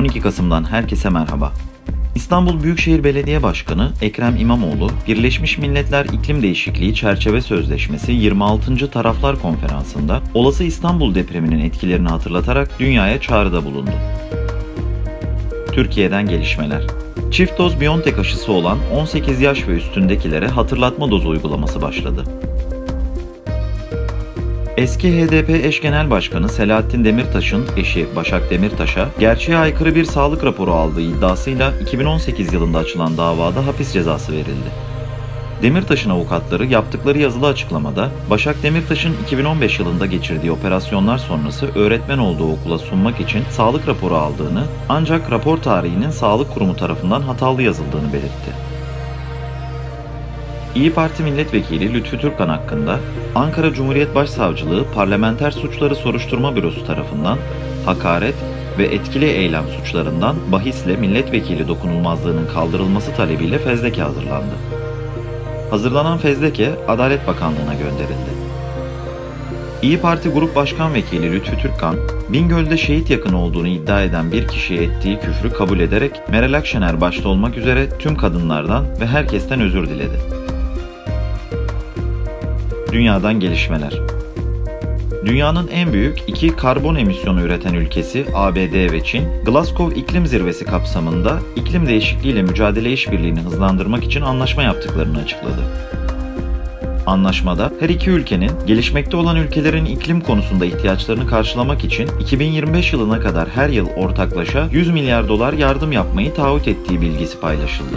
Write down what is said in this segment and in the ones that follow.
12 Kasım'dan herkese merhaba. İstanbul Büyükşehir Belediye Başkanı Ekrem İmamoğlu, Birleşmiş Milletler İklim Değişikliği Çerçeve Sözleşmesi 26. Taraflar Konferansı'nda olası İstanbul depreminin etkilerini hatırlatarak dünyaya çağrıda bulundu. Türkiye'den gelişmeler. Çift doz Biontech aşısı olan 18 yaş ve üstündekilere hatırlatma dozu uygulaması başladı. Eski HDP eş genel başkanı Selahattin Demirtaş'ın eşi Başak Demirtaş'a gerçeğe aykırı bir sağlık raporu aldığı iddiasıyla 2018 yılında açılan davada hapis cezası verildi. Demirtaş'ın avukatları yaptıkları yazılı açıklamada Başak Demirtaş'ın 2015 yılında geçirdiği operasyonlar sonrası öğretmen olduğu okula sunmak için sağlık raporu aldığını ancak rapor tarihinin sağlık kurumu tarafından hatalı yazıldığını belirtti. İyi Parti Milletvekili Lütfü Türkkan hakkında Ankara Cumhuriyet Başsavcılığı Parlamenter Suçları Soruşturma Bürosu tarafından hakaret ve etkili eylem suçlarından bahisle milletvekili dokunulmazlığının kaldırılması talebiyle fezleke hazırlandı. Hazırlanan fezleke Adalet Bakanlığı'na gönderildi. İyi Parti Grup Başkan Vekili Lütfü Türkkan, Bingöl'de şehit yakın olduğunu iddia eden bir kişiye ettiği küfrü kabul ederek Meral Akşener başta olmak üzere tüm kadınlardan ve herkesten özür diledi. Dünyadan gelişmeler. Dünyanın en büyük iki karbon emisyonu üreten ülkesi ABD ve Çin, Glasgow İklim Zirvesi kapsamında iklim değişikliğiyle mücadele işbirliğini hızlandırmak için anlaşma yaptıklarını açıkladı. Anlaşmada her iki ülkenin gelişmekte olan ülkelerin iklim konusunda ihtiyaçlarını karşılamak için 2025 yılına kadar her yıl ortaklaşa 100 milyar dolar yardım yapmayı taahhüt ettiği bilgisi paylaşıldı.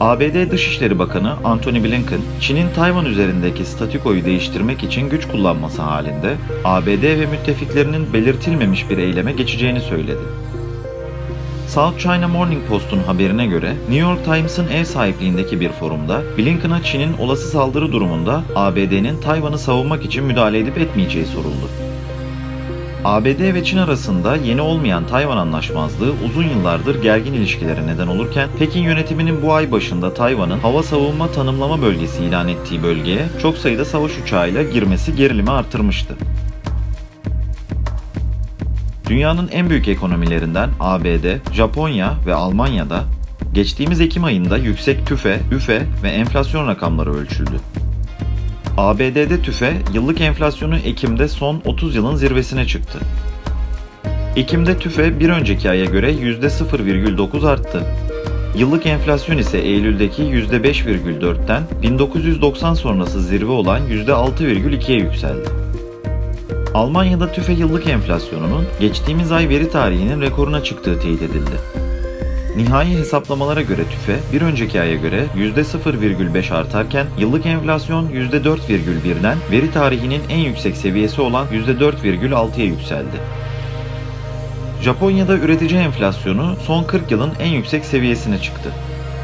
ABD Dışişleri Bakanı Antony Blinken, Çin'in Tayvan üzerindeki statükoyu değiştirmek için güç kullanması halinde ABD ve müttefiklerinin belirtilmemiş bir eyleme geçeceğini söyledi. South China Morning Post'un haberine göre New York Times'ın ev sahipliğindeki bir forumda Blinken'a Çin'in olası saldırı durumunda ABD'nin Tayvan'ı savunmak için müdahale edip etmeyeceği soruldu. ABD ve Çin arasında yeni olmayan Tayvan anlaşmazlığı uzun yıllardır gergin ilişkilere neden olurken Pekin yönetiminin bu ay başında Tayvan'ın hava savunma tanımlama bölgesi ilan ettiği bölgeye çok sayıda savaş uçağıyla girmesi gerilimi artırmıştı. Dünyanın en büyük ekonomilerinden ABD, Japonya ve Almanya'da geçtiğimiz Ekim ayında yüksek tüfe, üfe ve enflasyon rakamları ölçüldü. ABD'de tüfe yıllık enflasyonu Ekim'de son 30 yılın zirvesine çıktı. Ekim'de tüfe bir önceki aya göre %0,9 arttı. Yıllık enflasyon ise Eylül'deki %5,4'ten 1990 sonrası zirve olan %6,2'ye yükseldi. Almanya'da tüfe yıllık enflasyonunun geçtiğimiz ay veri tarihinin rekoruna çıktığı teyit edildi. Nihai hesaplamalara göre tüfe bir önceki aya göre %0,5 artarken yıllık enflasyon %4,1'den veri tarihinin en yüksek seviyesi olan %4,6'ya yükseldi. Japonya'da üretici enflasyonu son 40 yılın en yüksek seviyesine çıktı.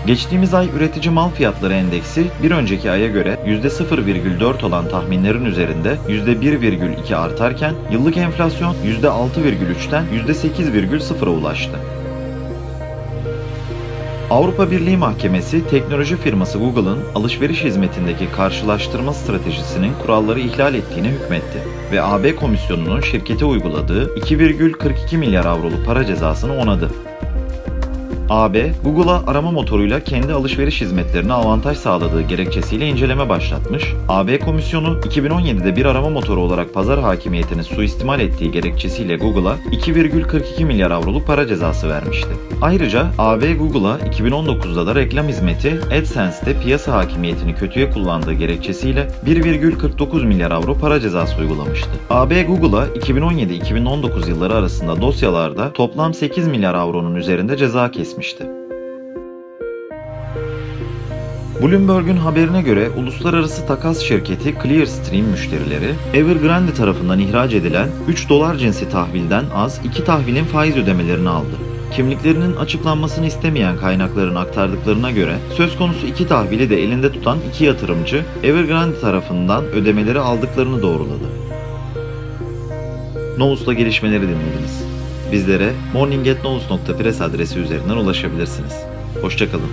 Geçtiğimiz ay üretici mal fiyatları endeksi bir önceki aya göre %0,4 olan tahminlerin üzerinde %1,2 artarken yıllık enflasyon %6,3'ten %8,0'a ulaştı. Avrupa Birliği Mahkemesi teknoloji firması Google'ın alışveriş hizmetindeki karşılaştırma stratejisinin kuralları ihlal ettiğine hükmetti ve AB Komisyonu'nun şirkete uyguladığı 2,42 milyar avroluk para cezasını onadı. AB, Google'a arama motoruyla kendi alışveriş hizmetlerine avantaj sağladığı gerekçesiyle inceleme başlatmış. AB Komisyonu 2017'de bir arama motoru olarak pazar hakimiyetini suistimal ettiği gerekçesiyle Google'a 2,42 milyar avroluk para cezası vermişti. Ayrıca AB Google'a 2019'da da reklam hizmeti AdSense'de piyasa hakimiyetini kötüye kullandığı gerekçesiyle 1,49 milyar avro para cezası uygulamıştı. AB Google'a 2017-2019 yılları arasında dosyalarda toplam 8 milyar avronun üzerinde ceza kesmişti etmişti. Bloomberg'un haberine göre uluslararası takas şirketi Clearstream müşterileri Evergrande tarafından ihraç edilen 3 dolar cinsi tahvilden az 2 tahvilin faiz ödemelerini aldı. Kimliklerinin açıklanmasını istemeyen kaynakların aktardıklarına göre söz konusu iki tahvili de elinde tutan iki yatırımcı Evergrande tarafından ödemeleri aldıklarını doğruladı. Novus'la gelişmeleri dinlediniz. Bizlere morning.novus.press adresi üzerinden ulaşabilirsiniz. Hoşçakalın.